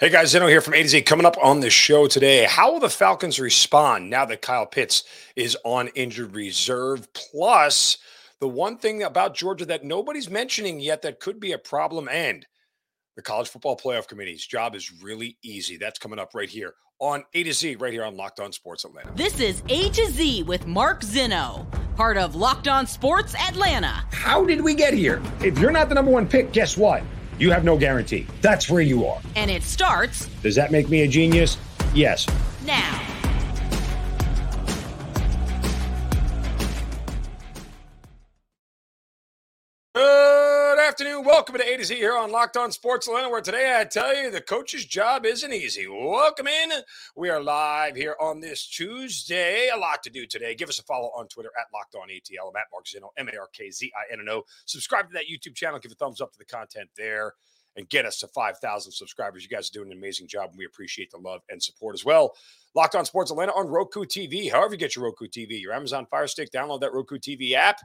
Hey guys, Zinno here from A to Z. Coming up on the show today, how will the Falcons respond now that Kyle Pitts is on injured reserve? Plus, the one thing about Georgia that nobody's mentioning yet that could be a problem and the College Football Playoff Committee's job is really easy. That's coming up right here on A to Z, right here on Locked On Sports Atlanta. This is A to Z with Mark Zinno, part of Locked On Sports Atlanta. How did we get here? If you're not the number one pick, guess what? You have no guarantee. That's where you are. And it starts. Does that make me a genius? Yes. Now. Afternoon. Welcome to A to Z here on Locked On Sports Atlanta, where today I tell you the coach's job isn't easy. Welcome in. We are live here on this Tuesday. A lot to do today. Give us a follow on Twitter at Locked On ATL. I'm at Mark M A R K Z I N N O. Subscribe to that YouTube channel. Give a thumbs up to the content there and get us to 5,000 subscribers. You guys are doing an amazing job, and we appreciate the love and support as well. Locked On Sports Atlanta on Roku TV. However, you get your Roku TV, your Amazon Fire Stick, download that Roku TV app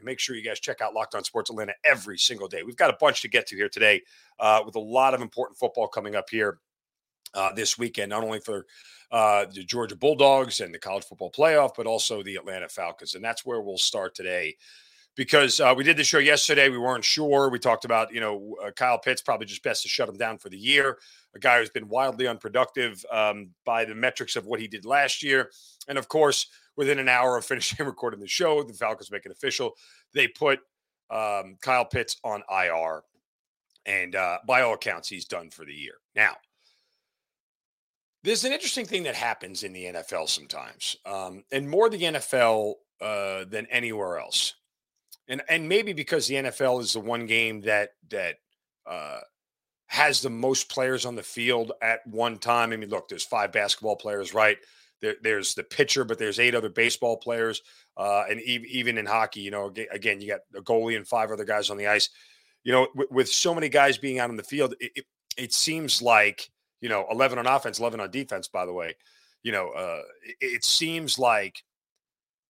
and make sure you guys check out Locked On Sports Atlanta every single day. We've got a bunch to get to here today uh, with a lot of important football coming up here uh, this weekend, not only for uh, the Georgia Bulldogs and the college football playoff, but also the Atlanta Falcons. And that's where we'll start today because uh, we did the show yesterday. We weren't sure. We talked about, you know, uh, Kyle Pitts probably just best to shut him down for the year. A guy who's been wildly unproductive um, by the metrics of what he did last year. And of course, within an hour of finishing recording the show, the Falcons make it official. They put um, Kyle Pitts on IR. And uh, by all accounts, he's done for the year. Now, there's an interesting thing that happens in the NFL sometimes, um, and more the NFL uh, than anywhere else and and maybe because the NFL is the one game that that uh, has the most players on the field at one time. I mean, look, there's five basketball players, right? There, there's the pitcher, but there's eight other baseball players, uh, and e- even in hockey, you know, again, you got a goalie and five other guys on the ice. You know, with, with so many guys being out on the field, it, it, it, seems like you know, eleven on offense, eleven on defense. By the way, you know, uh, it, it seems like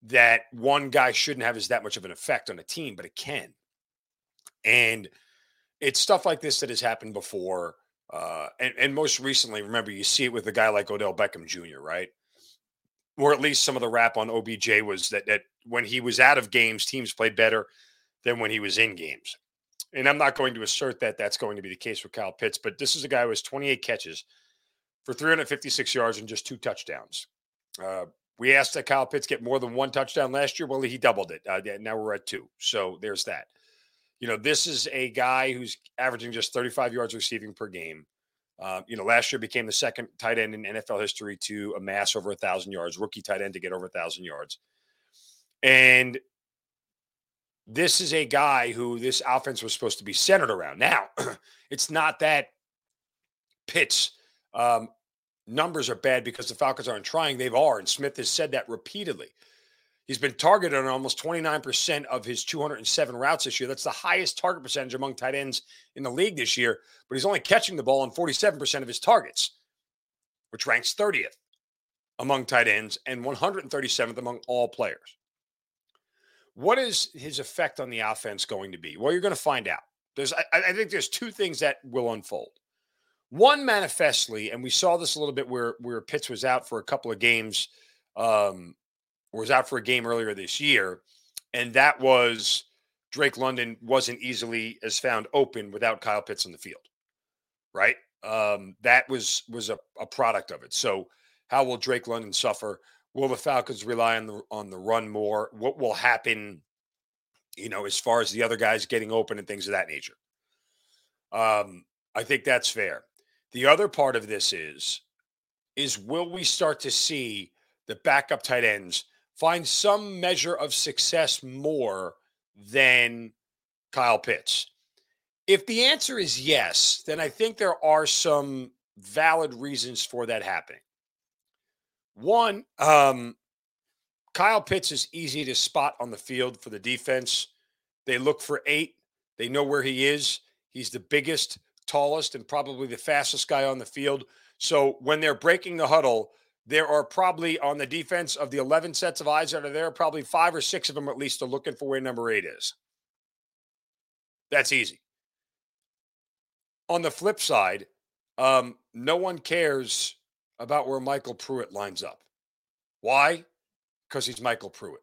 that one guy shouldn't have as that much of an effect on a team, but it can. And it's stuff like this that has happened before. Uh, and, and most recently, remember, you see it with a guy like Odell Beckham Jr., right? Or at least some of the rap on OBJ was that that when he was out of games, teams played better than when he was in games. And I'm not going to assert that that's going to be the case with Kyle Pitts, but this is a guy who has 28 catches for 356 yards and just two touchdowns. Uh, we asked that Kyle Pitts get more than one touchdown last year. Well, he doubled it. Uh, now we're at two. So there's that. You know, this is a guy who's averaging just 35 yards receiving per game. Uh, you know, last year became the second tight end in NFL history to amass over a thousand yards, rookie tight end to get over a thousand yards. And this is a guy who this offense was supposed to be centered around. Now, it's not that Pitts um, numbers are bad because the Falcons aren't trying. They've are. And Smith has said that repeatedly. He's been targeted on almost 29% of his 207 routes this year. That's the highest target percentage among tight ends in the league this year, but he's only catching the ball on 47% of his targets, which ranks 30th among tight ends and 137th among all players. What is his effect on the offense going to be? Well, you're going to find out. There's, I, I think there's two things that will unfold. One manifestly, and we saw this a little bit where where Pitts was out for a couple of games, um, was out for a game earlier this year, and that was Drake London wasn't easily as found open without Kyle Pitts in the field, right? Um, that was was a, a product of it. So, how will Drake London suffer? Will the Falcons rely on the on the run more? What will happen? You know, as far as the other guys getting open and things of that nature. Um, I think that's fair. The other part of this is is will we start to see the backup tight ends find some measure of success more than Kyle Pitts? If the answer is yes, then I think there are some valid reasons for that happening. One, um, Kyle Pitts is easy to spot on the field for the defense. They look for eight. They know where he is. He's the biggest tallest and probably the fastest guy on the field. So when they're breaking the huddle, there are probably on the defense of the 11 sets of eyes that are there, probably five or six of them at least are looking for where number eight is. That's easy. On the flip side, um, no one cares about where MyCole Pruitt lines up. Why? Because he's MyCole Pruitt.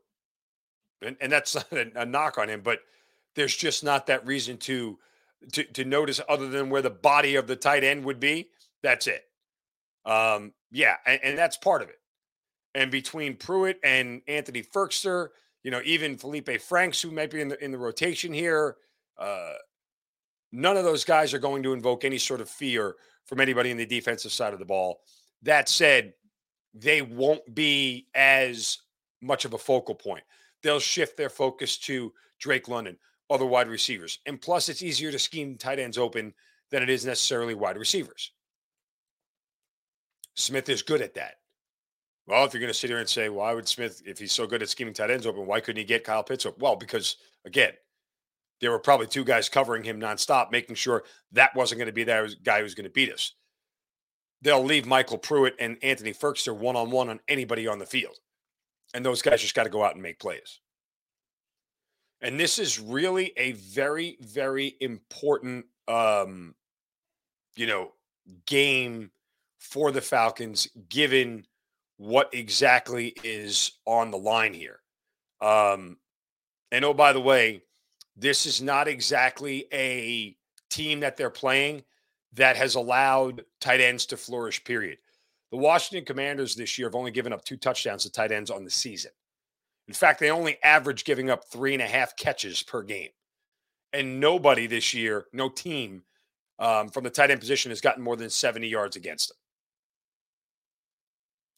And, and that's not a, a knock on him, but there's just not that reason to, to to notice other than where the body of the tight end would be. That's it. Um, yeah, and, and that's part of it. And between Pruitt and Anthony Firkser, you know, even Felipe Franks, who might be in the in the rotation here, uh, none of those guys are going to invoke any sort of fear from anybody in the defensive side of the ball. That said, they won't be as much of a focal point. They'll shift their focus to Drake London, other wide receivers. And plus, it's easier to scheme tight ends open than it is necessarily wide receivers. Smith is good at that. Well, if you're going to sit here and say, why would Smith, if he's so good at scheming tight ends open, why couldn't he get Kyle Pitts open? Well, because again, there were probably two guys covering him nonstop, making sure that wasn't going to be that guy who was going to beat us. They'll leave MyCole Pruitt and Anthony Firkser one on one on anybody on the field. And those guys just got to go out and make plays. And this is really a very, very important, um, you know, game for the Falcons, given what exactly is on the line here. Um, and oh, by the way, this is not exactly a team that they're playing that has allowed tight ends to flourish, period. The Washington Commanders this year have only given up two touchdowns to tight ends on the season. In fact, they only average giving up three and a half catches per game. And nobody this year, no team um, from the tight end position has gotten more than 70 yards against them.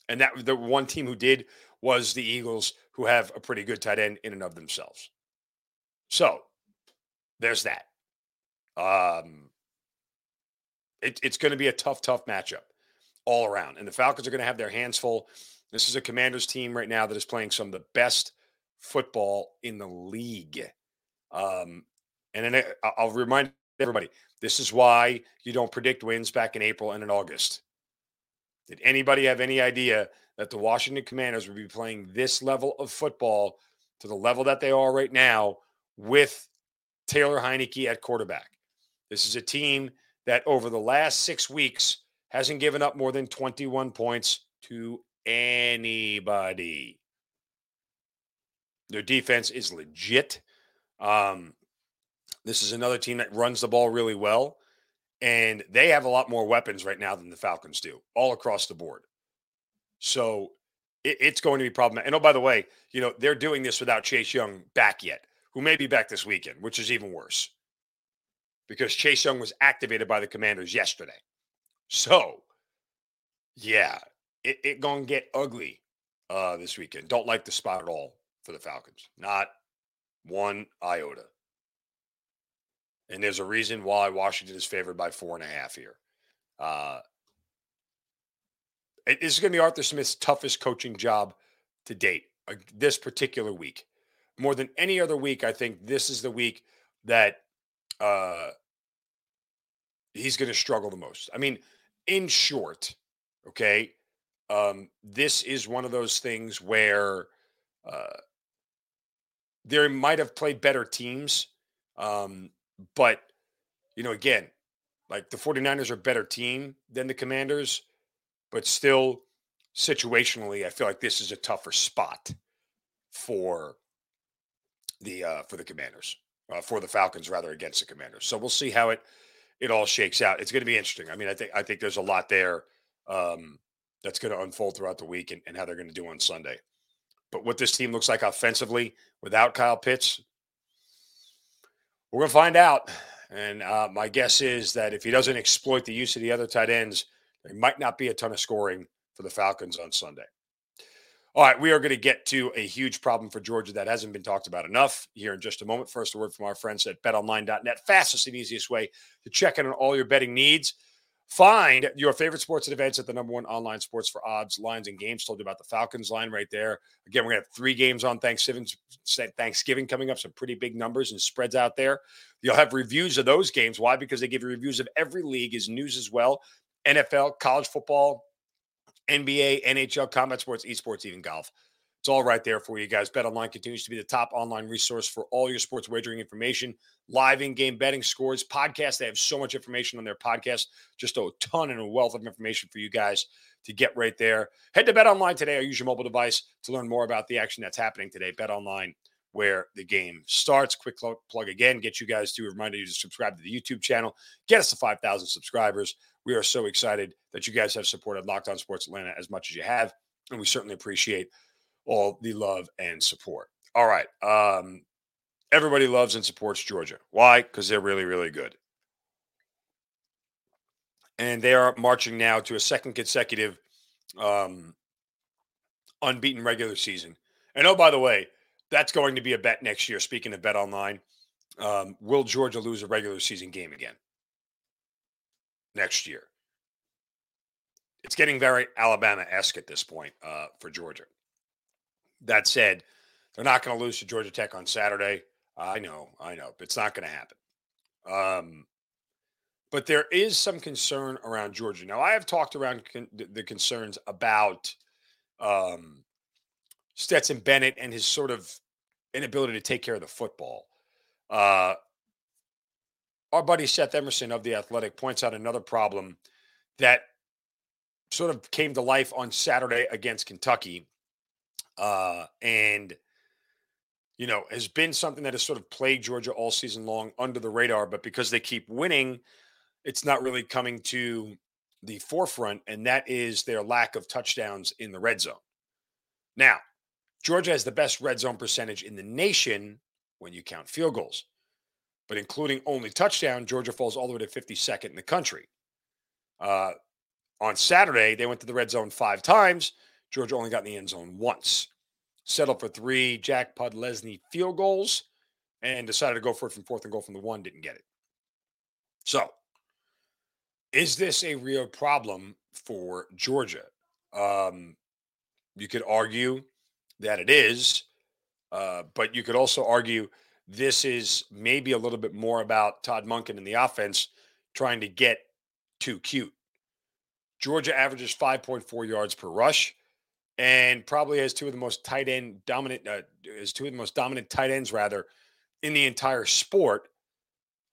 And that the one team who did was the Eagles, who have a pretty good tight end in and of themselves. So there's that. Um, it, it's going to be a tough, tough matchup all around. And the Falcons are going to have their hands full. This is a Commanders team right now that is playing some of the best football in the league. Um, and then I'll remind everybody this is why you don't predict wins back in April and in August. Did anybody have any idea that the Washington Commanders would be playing this level of football to the level that they are right now with Taylor Heinicke at quarterback? This is a team that over the last six weeks hasn't given up more than 21 points to anybody. Their defense is legit. Um, this is another team that runs the ball really well. And they have a lot more weapons right now than the Falcons do, all across the board. So it, it's going to be problematic. And oh, by the way, you know, they're doing this without Chase Young back yet, who may be back this weekend, which is even worse because Chase Young was activated by the commanders yesterday. So, yeah, it, it gonna get ugly uh, this weekend. Don't like the spot at all for the Falcons. Not one iota. And there's a reason why Washington is favored by four and a half here. Uh, it, this is going to be Arthur Smith's toughest coaching job to date uh, this particular week. More than any other week, I think this is the week that uh, he's going to struggle the most. I mean, in short, okay, um, this is one of those things where uh, there might have played better teams. Um, but, you know, again, like the 49ers are a better team than the Commanders, but still situationally, I feel like this is a tougher spot for the uh for the Commanders, uh, for the Falcons rather against the Commanders. So we'll see how it it all shakes out. It's going to be interesting. I mean, I think I think there's a lot there um, that's going to unfold throughout the week and, and how they're going to do on Sunday. But what this team looks like offensively without Kyle Pitts, we're going to find out. And uh, my guess is that if he doesn't exploit the use of the other tight ends, there might not be a ton of scoring for the Falcons on Sunday. All right, we are going to get to a huge problem for Georgia that hasn't been talked about enough here in just a moment. First, a word from our friends at betonline.net. Fastest and easiest way to check in on all your betting needs. Find your favorite sports and events at the number one online sports for odds, lines, and games. Told you about the Falcons line right there. Again, we're going to have three games on Thanksgiving, Thanksgiving coming up, some pretty big numbers and spreads out there. You'll have reviews of those games. Why? Because they give you reviews of every league, is news as well. NFL, college football, NBA, NHL, combat sports, esports, even golf. It's all right there for you guys. Bet Online continues to be the top online resource for all your sports wagering information, live in game betting scores, podcasts. They have so much information on their podcast, just a ton and a wealth of information for you guys to get right there. Head to Bet Online today or use your mobile device to learn more about the action that's happening today. Bet Online, where the game starts. Quick plug again, get you guys to remind you to subscribe to the YouTube channel, get us to 5,000 subscribers. We are so excited that you guys have supported Locked On Sports Atlanta as much as you have, and we certainly appreciate all the love and support. All right. Um, everybody loves and supports Georgia. Why? Because they're really, really good. And they are marching now to a second consecutive um, unbeaten regular season. And oh, by the way, that's going to be a bet next year. Speaking of bet online, um, will Georgia lose a regular season game again next year? It's getting very Alabama esque at this point uh, for Georgia. That said, they're not going to lose to Georgia Tech on Saturday. I know, I know, it's not going to happen. Um, but there is some concern around Georgia. Now, I have talked around con- the concerns about um, Stetson Bennett and his sort of inability to take care of the football. Uh, our buddy Seth Emerson of The Athletic points out another problem that sort of came to life on Saturday against Kentucky uh, and you know has been something that has sort of plagued Georgia all season long under the radar. But because they keep winning, it's not really coming to the forefront, and that is their lack of touchdowns in the red zone. Now, Georgia has the best red zone percentage in the nation when you count field goals. But including only touchdown, Georgia falls all the way to 52nd in the country. Uh, on Saturday, they went to the red zone five times. Georgia only got in the end zone once. Settled for three Jack Podlesny field goals and decided to go for it from fourth and goal from the one, didn't get it. So, is this a real problem for Georgia? Um, you could argue that it is, uh, but you could also argue this is maybe a little bit more about Todd Monken and the offense trying to get too cute. Georgia averages 5.4 yards per rush and probably has two of the most tight end dominant uh, is two of the most dominant tight ends rather in the entire sport.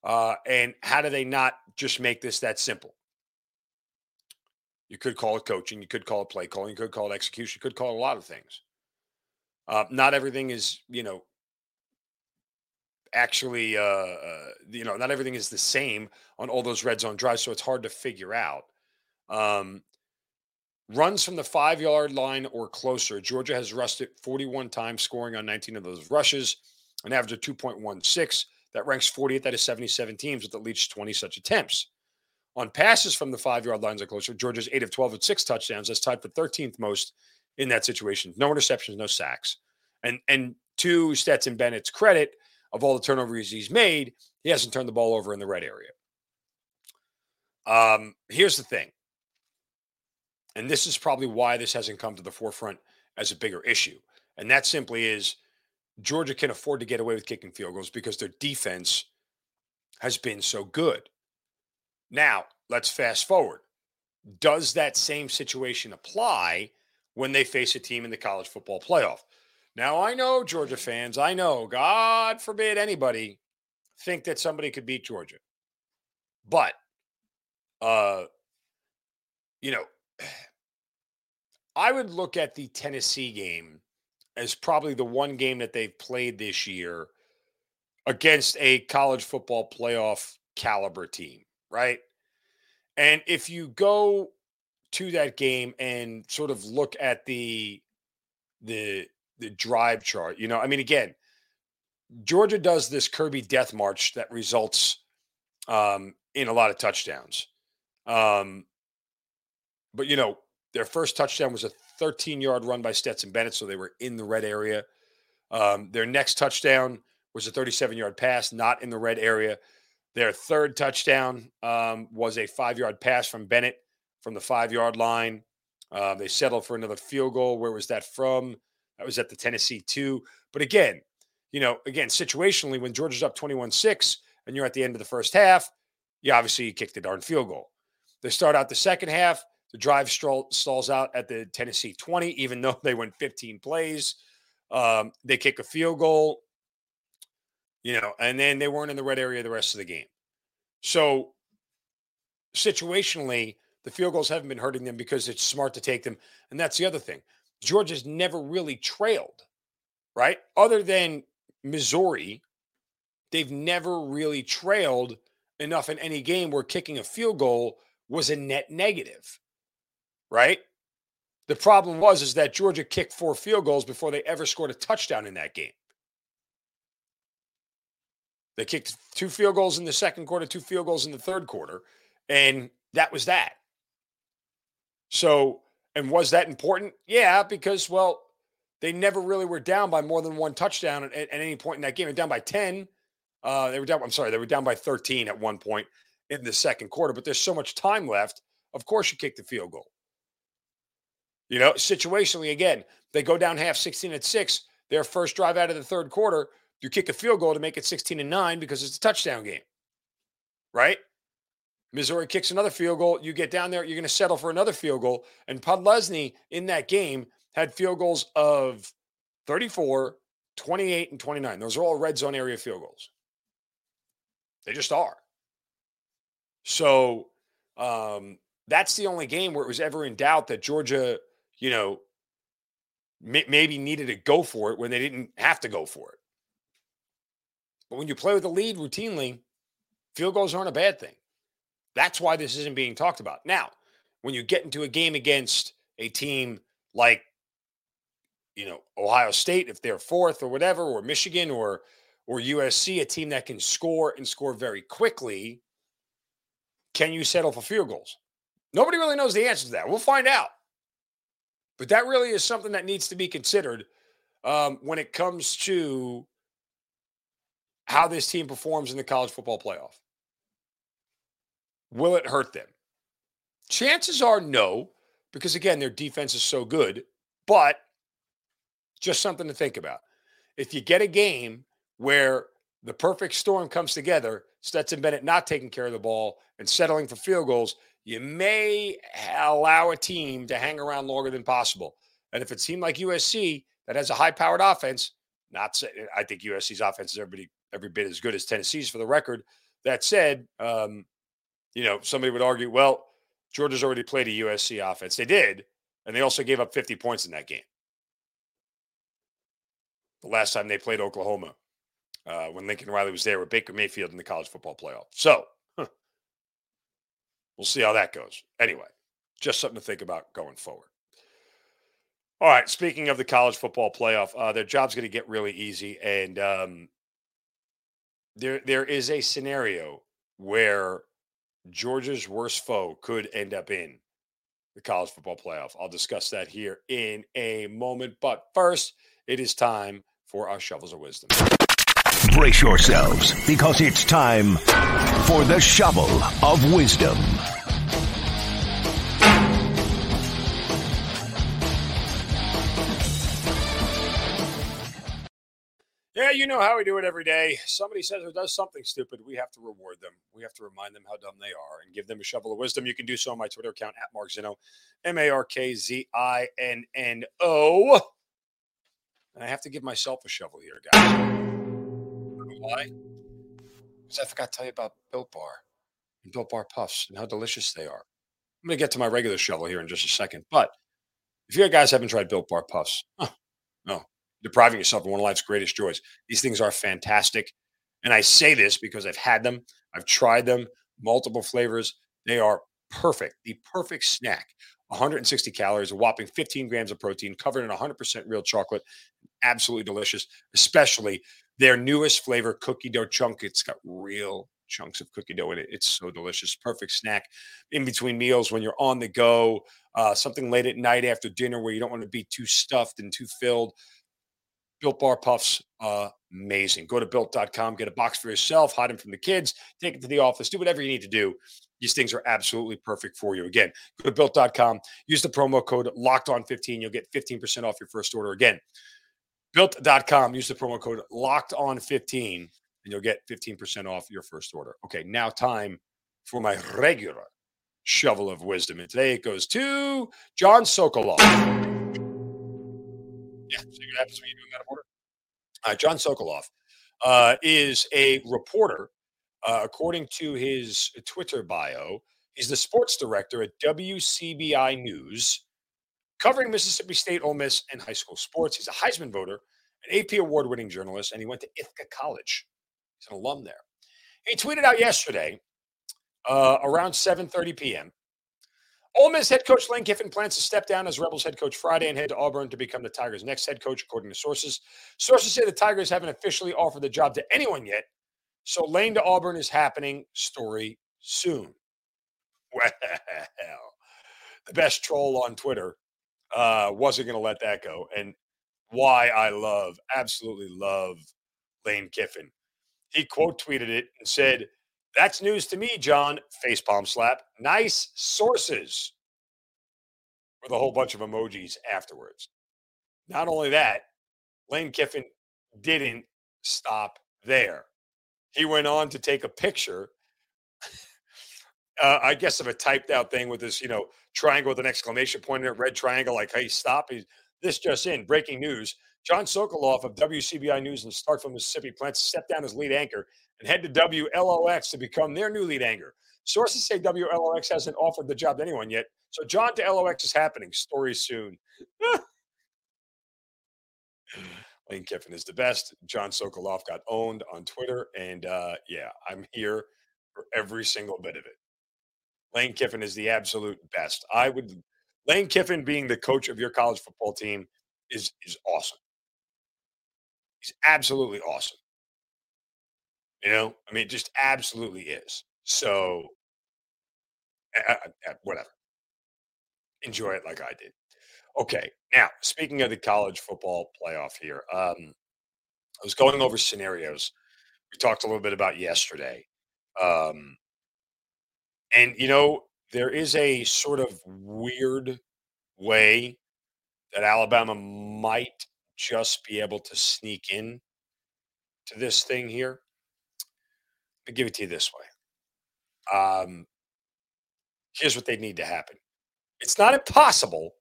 Uh, and how do they not just make this that simple? You could call it coaching, you could call it play calling, you could call it execution, you could call it a lot of things. Uh, not everything is, you know, actually, uh, uh, you know, not everything is the same on all those red zone drives, so it's hard to figure out. Um, Runs from the five yard line or closer. Georgia has rushed it 41 times, scoring on 19 of those rushes, an average of 2.16. That ranks 40th out of 77 teams with at least 20 such attempts. On passes from the five yard lines or closer, Georgia's 8 of 12 with six touchdowns. That's tied for 13th most in that situation. No interceptions, no sacks. And, and to Stetson Bennett's credit, of all the turnovers he's made, he hasn't turned the ball over in the red area. Um, here's the thing and this is probably why this hasn't come to the forefront as a bigger issue. And that simply is Georgia can afford to get away with kicking field goals because their defense has been so good. Now, let's fast forward. Does that same situation apply when they face a team in the college football playoff? Now, I know Georgia fans, I know, God forbid anybody think that somebody could beat Georgia. But, uh, you know, I would look at the Tennessee game as probably the one game that they've played this year against a college football playoff caliber team, right? And if you go to that game and sort of look at the the the drive chart, you know, I mean again, Georgia does this Kirby death march that results um, in a lot of touchdowns. Um, but you know, their first touchdown was a 13 yard run by Stetson Bennett, so they were in the red area. Um, their next touchdown was a 37 yard pass, not in the red area. Their third touchdown um, was a five yard pass from Bennett from the five yard line. Uh, they settled for another field goal. Where was that from? That was at the Tennessee two. But again, you know, again, situationally, when Georgia's up 21 6 and you're at the end of the first half, you obviously kick the darn field goal. They start out the second half. The drive stall, stalls out at the Tennessee 20, even though they went 15 plays. Um, they kick a field goal, you know, and then they weren't in the red area the rest of the game. So situationally, the field goals haven't been hurting them because it's smart to take them. And that's the other thing. Georgia's never really trailed, right? Other than Missouri, they've never really trailed enough in any game where kicking a field goal was a net negative, right? The problem was is that Georgia kicked four field goals before they ever scored a touchdown in that game. They kicked two field goals in the second quarter, two field goals in the third quarter, and that was that. So, and was that important? Yeah, because well, they never really were down by more than one touchdown at, at any point in that game. They're down by 10. Uh, they were down, I'm sorry, they were down by 13 at one point in the second quarter, but there's so much time left. Of course, you kick the field goal. You know, situationally, again, they go down half 16 at six. Their first drive out of the third quarter, you kick a field goal to make it 16 and nine because it's a touchdown game, right? Missouri kicks another field goal. You get down there, you're going to settle for another field goal. And Podlesny in that game had field goals of 34, 28, and 29. Those are all red zone area field goals. They just are. So um, that's the only game where it was ever in doubt that Georgia, you know, may- maybe needed to go for it when they didn't have to go for it. But when you play with the lead routinely, field goals aren't a bad thing. That's why this isn't being talked about. Now, when you get into a game against a team like, you know, Ohio State, if they're fourth or whatever, or Michigan or or USC, a team that can score and score very quickly, can you settle for field goals? Nobody really knows the answer to that. We'll find out. But that really is something that needs to be considered um, when it comes to how this team performs in the college football playoff. Will it hurt them? Chances are no, because again, their defense is so good, but just something to think about. If you get a game where the perfect storm comes together, Stetson Bennett not taking care of the ball and settling for field goals, you may allow a team to hang around longer than possible. And if it seemed like USC that has a high powered offense, not I think USC's offense is everybody every bit as good as Tennessee's for the record. That said, um, you know, somebody would argue, well, Georgia's already played a USC offense. They did, and they also gave up 50 points in that game. The last time they played Oklahoma, uh, when Lincoln Riley was there with Baker Mayfield in the college football playoff. So we'll see how that goes. Anyway, just something to think about going forward. All right. Speaking of the college football playoff, uh, their job's going to get really easy, and um, there there is a scenario where Georgia's worst foe could end up in the college football playoff. I'll discuss that here in a moment. But first, it is time for our shovels of wisdom. Brace yourselves because it's time for the shovel of wisdom. Yeah, you know how we do it every day. Somebody says or does something stupid, we have to reward them. We have to remind them how dumb they are and give them a shovel of wisdom. You can do so on my Twitter account at Mark Zinno, M A R K Z I N N O. And I have to give myself a shovel here, guys. Why? Because I forgot to tell you about Built Bar and Built Bar Puffs and how delicious they are. I'm going to get to my regular shovel here in just a second. But if you guys haven't tried Built Bar Puffs, huh, no, depriving yourself of one of life's greatest joys. These things are fantastic. And I say this because I've had them, I've tried them, multiple flavors. They are perfect, the perfect snack. 160 calories, a whopping 15 grams of protein, covered in 100% real chocolate. Absolutely delicious, especially their newest flavor, cookie dough chunk. It's got real chunks of cookie dough in it. It's so delicious. Perfect snack in between meals when you're on the go, uh, something late at night after dinner where you don't want to be too stuffed and too filled. Built Bar Puffs, uh, amazing. Go to built.com, get a box for yourself, hide them from the kids, take it to the office, do whatever you need to do. These things are absolutely perfect for you. Again, go to built.com, use the promo code locked on 15. You'll get 15% off your first order. Again, built.com, use the promo code locked on 15, and you'll get 15% off your first order. Okay, now time for my regular shovel of wisdom. And today it goes to John Sokoloff. Yeah, what happens when you do that order? Uh, John Sokoloff uh, is a reporter, uh, according to his Twitter bio. He's the sports director at WCBI News, covering Mississippi State, Ole Miss, and high school sports. He's a Heisman voter, an AP award winning journalist, and he went to Ithaca College. He's an alum there. He tweeted out yesterday uh, around 7:30 p.m. Ole Miss head coach Lane Kiffin plans to step down as Rebels head coach Friday and head to Auburn to become the Tigers' next head coach, according to sources. Sources say the Tigers haven't officially offered the job to anyone yet, so Lane to Auburn is happening. Story soon. Well, the best troll on Twitter uh, wasn't going to let that go, and why I love, absolutely love Lane Kiffin. He quote tweeted it and said, That's news to me, John. Facepalm slap. Nice sources. With a whole bunch of emojis afterwards. Not only that, Lane Kiffin didn't stop there. He went on to take a picture, uh, I guess, of a typed out thing with this, you know, triangle with an exclamation point in it, red triangle, like, hey, stop. He's, this just in breaking news. John Sokoloff of WCBI News and Starkville, Mississippi plans to step down as lead anchor and head to WLOX to become their new lead anchor. Sources say WLOX hasn't offered the job to anyone yet. So John to LOX is happening. Story soon. Lane Kiffin is the best. John Sokoloff got owned on Twitter. And uh, yeah, I'm here for every single bit of it. Lane Kiffin is the absolute best. I would Lane Kiffin being the coach of your college football team is is awesome. He's absolutely awesome. You know, I mean, just absolutely is. So, uh, uh, whatever. Enjoy it like I did. Okay, now speaking of the college football playoff here, um, I was going over scenarios. We talked a little bit about yesterday, um, and you know, there is a sort of weird way that Alabama might just be able to sneak in to this thing here. Me give it to you this way. Um, here's what they need to happen. It's not impossible,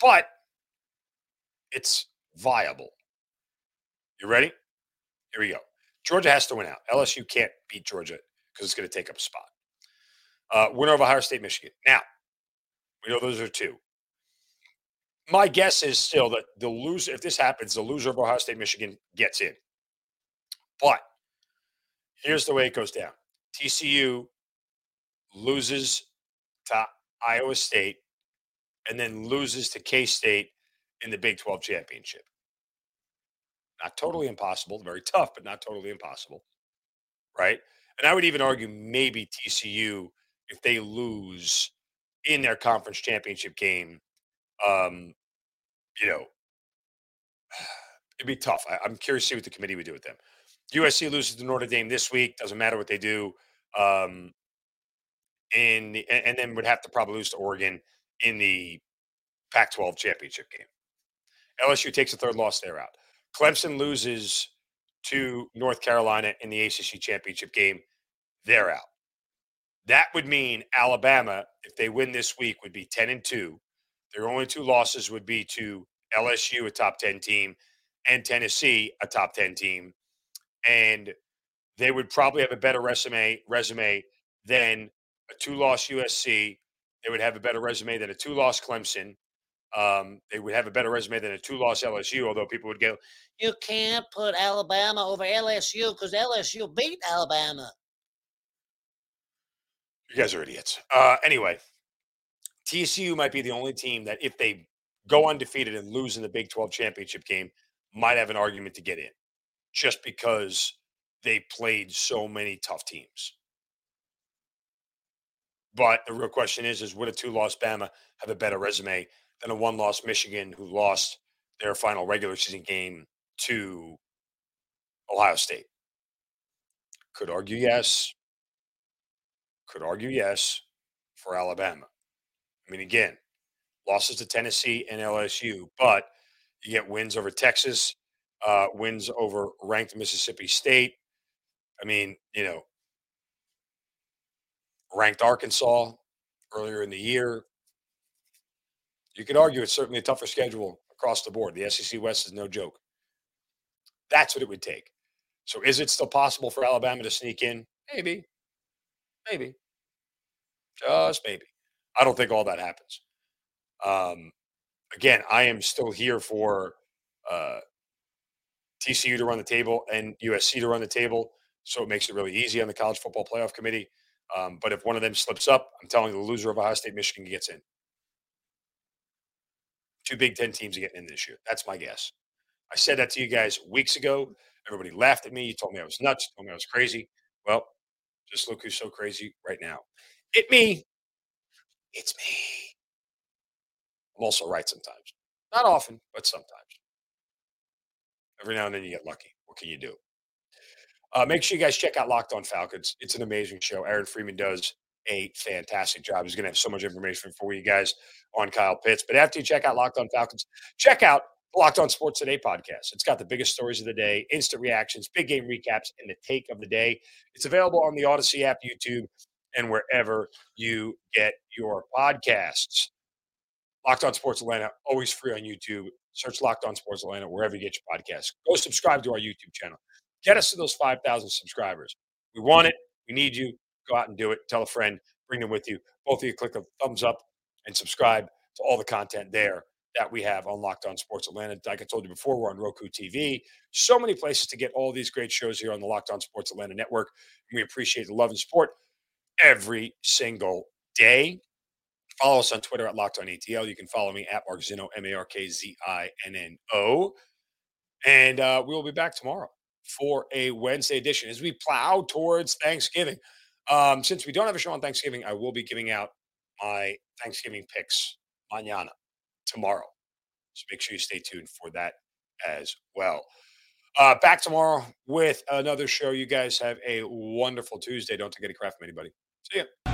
but it's viable. You ready? Here we go. Georgia has to win out. LSU can't beat Georgia because it's going to take up a spot. Uh, winner of Ohio State, Michigan. Now, we know those are two. My guess is still that the loser, if this happens, the loser of Ohio State, Michigan gets in. But here's the way it goes down TCU loses to Iowa State and then loses to K State in the Big 12 championship. Not totally impossible, very tough, but not totally impossible. Right. And I would even argue maybe TCU, if they lose in their conference championship game, um, you know, it'd be tough. I, am curious to see what the committee would do with them. USC loses to Notre Dame this week. Doesn't matter what they do. Um, and, and then would have to probably lose to Oregon in the Pac 12 championship game. LSU takes a third loss, they're out. Clemson loses to North Carolina in the ACC championship game, they're out. That would mean Alabama, if they win this week, would be 10 and 2. Their only two losses would be to LSU, a top 10 team, and Tennessee, a top 10 team. And they would probably have a better resume resume than a two-loss USC. They would have a better resume than a two-loss Clemson. Um, they would have a better resume than a two-loss LSU. Although people would go, "You can't put Alabama over LSU because LSU beat Alabama." You guys are idiots. Uh, anyway, TCU might be the only team that, if they go undefeated and lose in the Big 12 championship game, might have an argument to get in just because they played so many tough teams. But the real question is, is would a two-loss Bama have a better resume than a one-loss Michigan who lost their final regular season game to Ohio State? Could argue yes. Could argue yes for Alabama. I mean, again, losses to Tennessee and LSU, but you get wins over Texas, uh, wins over ranked Mississippi State. I mean, you know, ranked Arkansas, earlier in the year. You could argue it's certainly a tougher schedule across the board. The SEC West is no joke. That's what it would take. So is it still possible for Alabama to sneak in? Maybe. Maybe. Just maybe. I don't think all that happens. Um, again, I am still here for uh, TCU to run the table and USC to run the table. So it makes it really easy on the college football playoff committee. Um, but if one of them slips up, I'm telling you, the loser of Ohio State, Michigan gets in. Two Big Ten teams are getting in this year. That's my guess. I said that to you guys weeks ago. Everybody laughed at me. You told me I was nuts. Told me I was crazy. Well, just look who's so crazy right now. It me. It's me. I'm also right sometimes. Not often, but sometimes. Every now and then you get lucky. What can you do? Uh, make sure you guys check out Locked On Falcons. It's an amazing show. Aaron Freeman does a fantastic job. He's going to have so much information for you guys on Kyle Pitts. But after you check out Locked On Falcons, check out Locked On Sports Today podcast. It's got the biggest stories of the day, instant reactions, big game recaps, and the take of the day. It's available on the Odyssey app, YouTube, and mm-hmm. wherever you get your podcasts. Locked On Sports Atlanta, always free on YouTube. Search Locked On Sports Atlanta wherever you get your podcasts. Go subscribe to our YouTube channel. Get us to those 5,000 subscribers. We want it. We need you. Go out and do it. Tell a friend. Bring them with you. Both of you click a thumbs up and subscribe to all the content there that we have on Locked On Sports Atlanta. Like I told you before, we're on Roku TV. So many places to get all these great shows here on the Locked On Sports Atlanta network. And we appreciate the love and support every single day. Follow us on Twitter at Locked On ATL. You can follow me at Mark Zinno, M A R K Z I N N O. And uh, we will be back tomorrow for a Wednesday edition as we plow towards Thanksgiving. Um, since we don't have a show on Thanksgiving, I will be giving out my Thanksgiving picks mañana, tomorrow. So make sure you stay tuned for that as well. Uh, back tomorrow with another show. You guys have a wonderful Tuesday. Don't forget to craft from anybody. See ya.